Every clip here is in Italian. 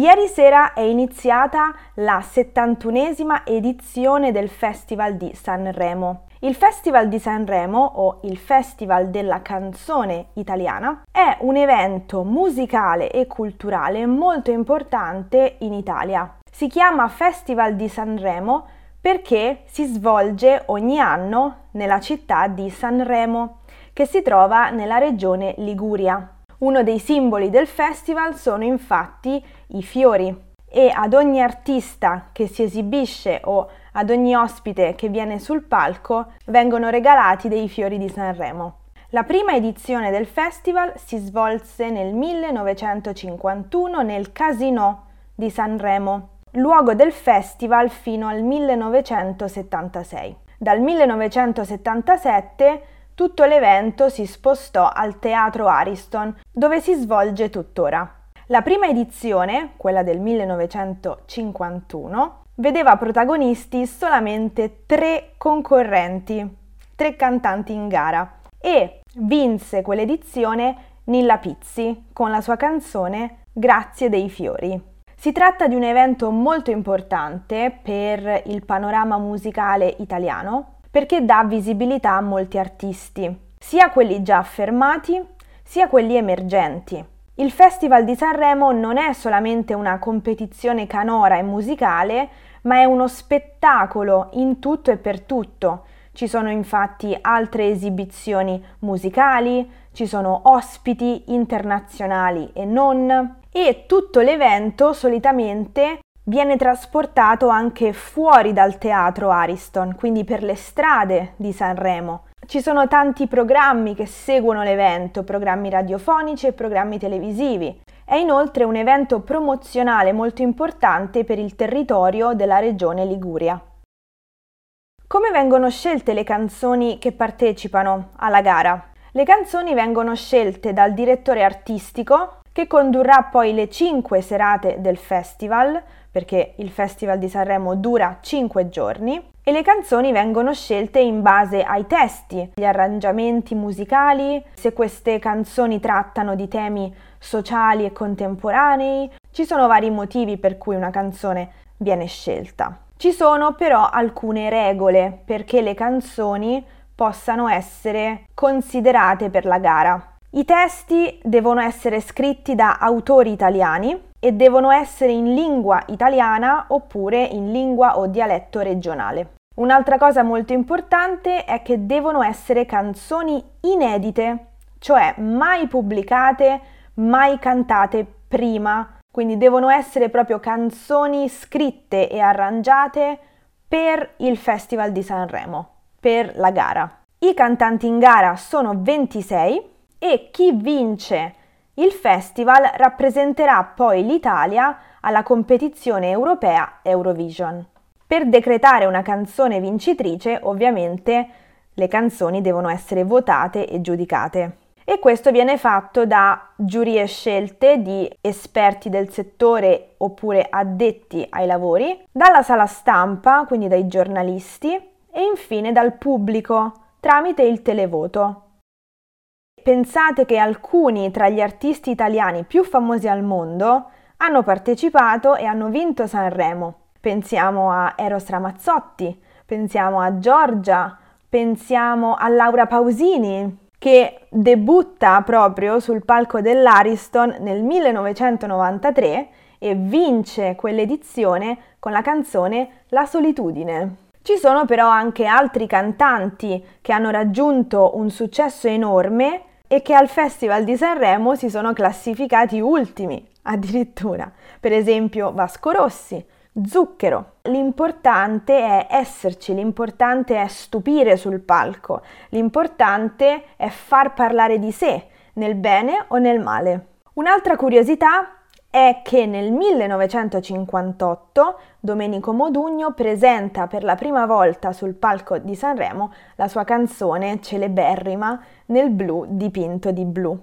Ieri sera è iniziata la 71esima edizione del Festival di Sanremo. Il Festival di Sanremo o il Festival della canzone italiana è un evento musicale e culturale molto importante in Italia. Si chiama Festival di Sanremo perché si svolge ogni anno nella città di Sanremo, che si trova nella regione Liguria. Uno dei simboli del festival sono infatti i fiori e ad ogni artista che si esibisce o ad ogni ospite che viene sul palco vengono regalati dei fiori di Sanremo. La prima edizione del festival si svolse nel 1951 nel Casino di Sanremo, luogo del festival fino al 1976. Dal 1977 tutto l'evento si spostò al Teatro Ariston, dove si svolge tuttora. La prima edizione, quella del 1951, vedeva protagonisti solamente tre concorrenti, tre cantanti in gara, e vinse quell'edizione Nilla Pizzi con la sua canzone Grazie dei fiori. Si tratta di un evento molto importante per il panorama musicale italiano perché dà visibilità a molti artisti, sia quelli già affermati, sia quelli emergenti. Il Festival di Sanremo non è solamente una competizione canora e musicale, ma è uno spettacolo in tutto e per tutto. Ci sono infatti altre esibizioni musicali, ci sono ospiti internazionali e non, e tutto l'evento solitamente viene trasportato anche fuori dal teatro Ariston, quindi per le strade di Sanremo. Ci sono tanti programmi che seguono l'evento, programmi radiofonici e programmi televisivi. È inoltre un evento promozionale molto importante per il territorio della regione Liguria. Come vengono scelte le canzoni che partecipano alla gara? Le canzoni vengono scelte dal direttore artistico che condurrà poi le cinque serate del festival, perché il Festival di Sanremo dura 5 giorni, e le canzoni vengono scelte in base ai testi, gli arrangiamenti musicali, se queste canzoni trattano di temi sociali e contemporanei, ci sono vari motivi per cui una canzone viene scelta. Ci sono però alcune regole perché le canzoni possano essere considerate per la gara. I testi devono essere scritti da autori italiani e devono essere in lingua italiana oppure in lingua o dialetto regionale. Un'altra cosa molto importante è che devono essere canzoni inedite, cioè mai pubblicate, mai cantate prima, quindi devono essere proprio canzoni scritte e arrangiate per il Festival di Sanremo, per la gara. I cantanti in gara sono 26 e chi vince il festival rappresenterà poi l'Italia alla competizione europea Eurovision. Per decretare una canzone vincitrice, ovviamente, le canzoni devono essere votate e giudicate. E questo viene fatto da giurie scelte di esperti del settore oppure addetti ai lavori, dalla sala stampa, quindi dai giornalisti, e infine dal pubblico tramite il televoto. Pensate che alcuni tra gli artisti italiani più famosi al mondo hanno partecipato e hanno vinto Sanremo. Pensiamo a Eros Ramazzotti, pensiamo a Giorgia, pensiamo a Laura Pausini che debutta proprio sul palco dell'Ariston nel 1993 e vince quell'edizione con la canzone La solitudine. Ci sono però anche altri cantanti che hanno raggiunto un successo enorme e che al Festival di Sanremo si sono classificati ultimi addirittura. Per esempio Vasco Rossi, Zucchero. L'importante è esserci, l'importante è stupire sul palco, l'importante è far parlare di sé, nel bene o nel male. Un'altra curiosità è che nel 1958 Domenico Modugno presenta per la prima volta sul palco di Sanremo la sua canzone celeberrima Nel blu dipinto di blu.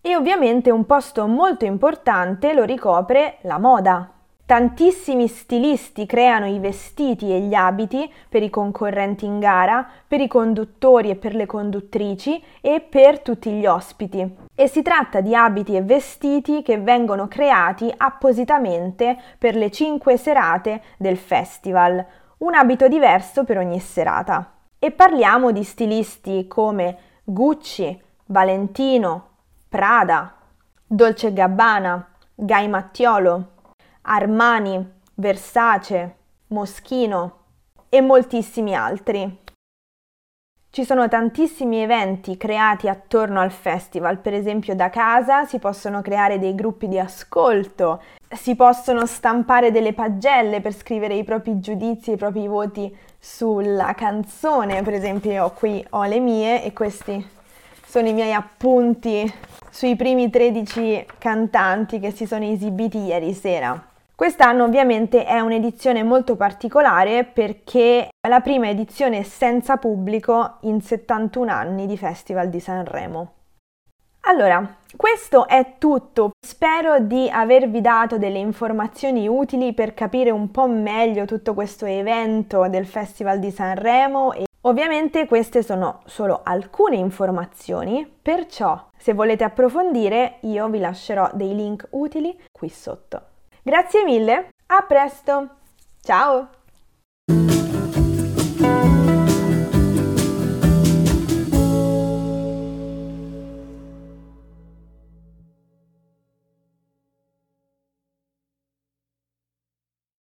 E ovviamente un posto molto importante lo ricopre la moda. Tantissimi stilisti creano i vestiti e gli abiti per i concorrenti in gara, per i conduttori e per le conduttrici e per tutti gli ospiti. E si tratta di abiti e vestiti che vengono creati appositamente per le cinque serate del festival, un abito diverso per ogni serata. E parliamo di stilisti come Gucci, Valentino, Prada, Dolce Gabbana, Guy Mattiolo, Armani, Versace, Moschino e moltissimi altri. Ci sono tantissimi eventi creati attorno al festival, per esempio da casa si possono creare dei gruppi di ascolto, si possono stampare delle pagelle per scrivere i propri giudizi, i propri voti sulla canzone, per esempio io qui ho le mie e questi sono i miei appunti sui primi 13 cantanti che si sono esibiti ieri sera. Quest'anno ovviamente è un'edizione molto particolare perché è la prima edizione senza pubblico in 71 anni di Festival di Sanremo. Allora, questo è tutto. Spero di avervi dato delle informazioni utili per capire un po' meglio tutto questo evento del Festival di Sanremo e ovviamente queste sono solo alcune informazioni, perciò se volete approfondire io vi lascerò dei link utili qui sotto. Grazie mille, a presto, ciao!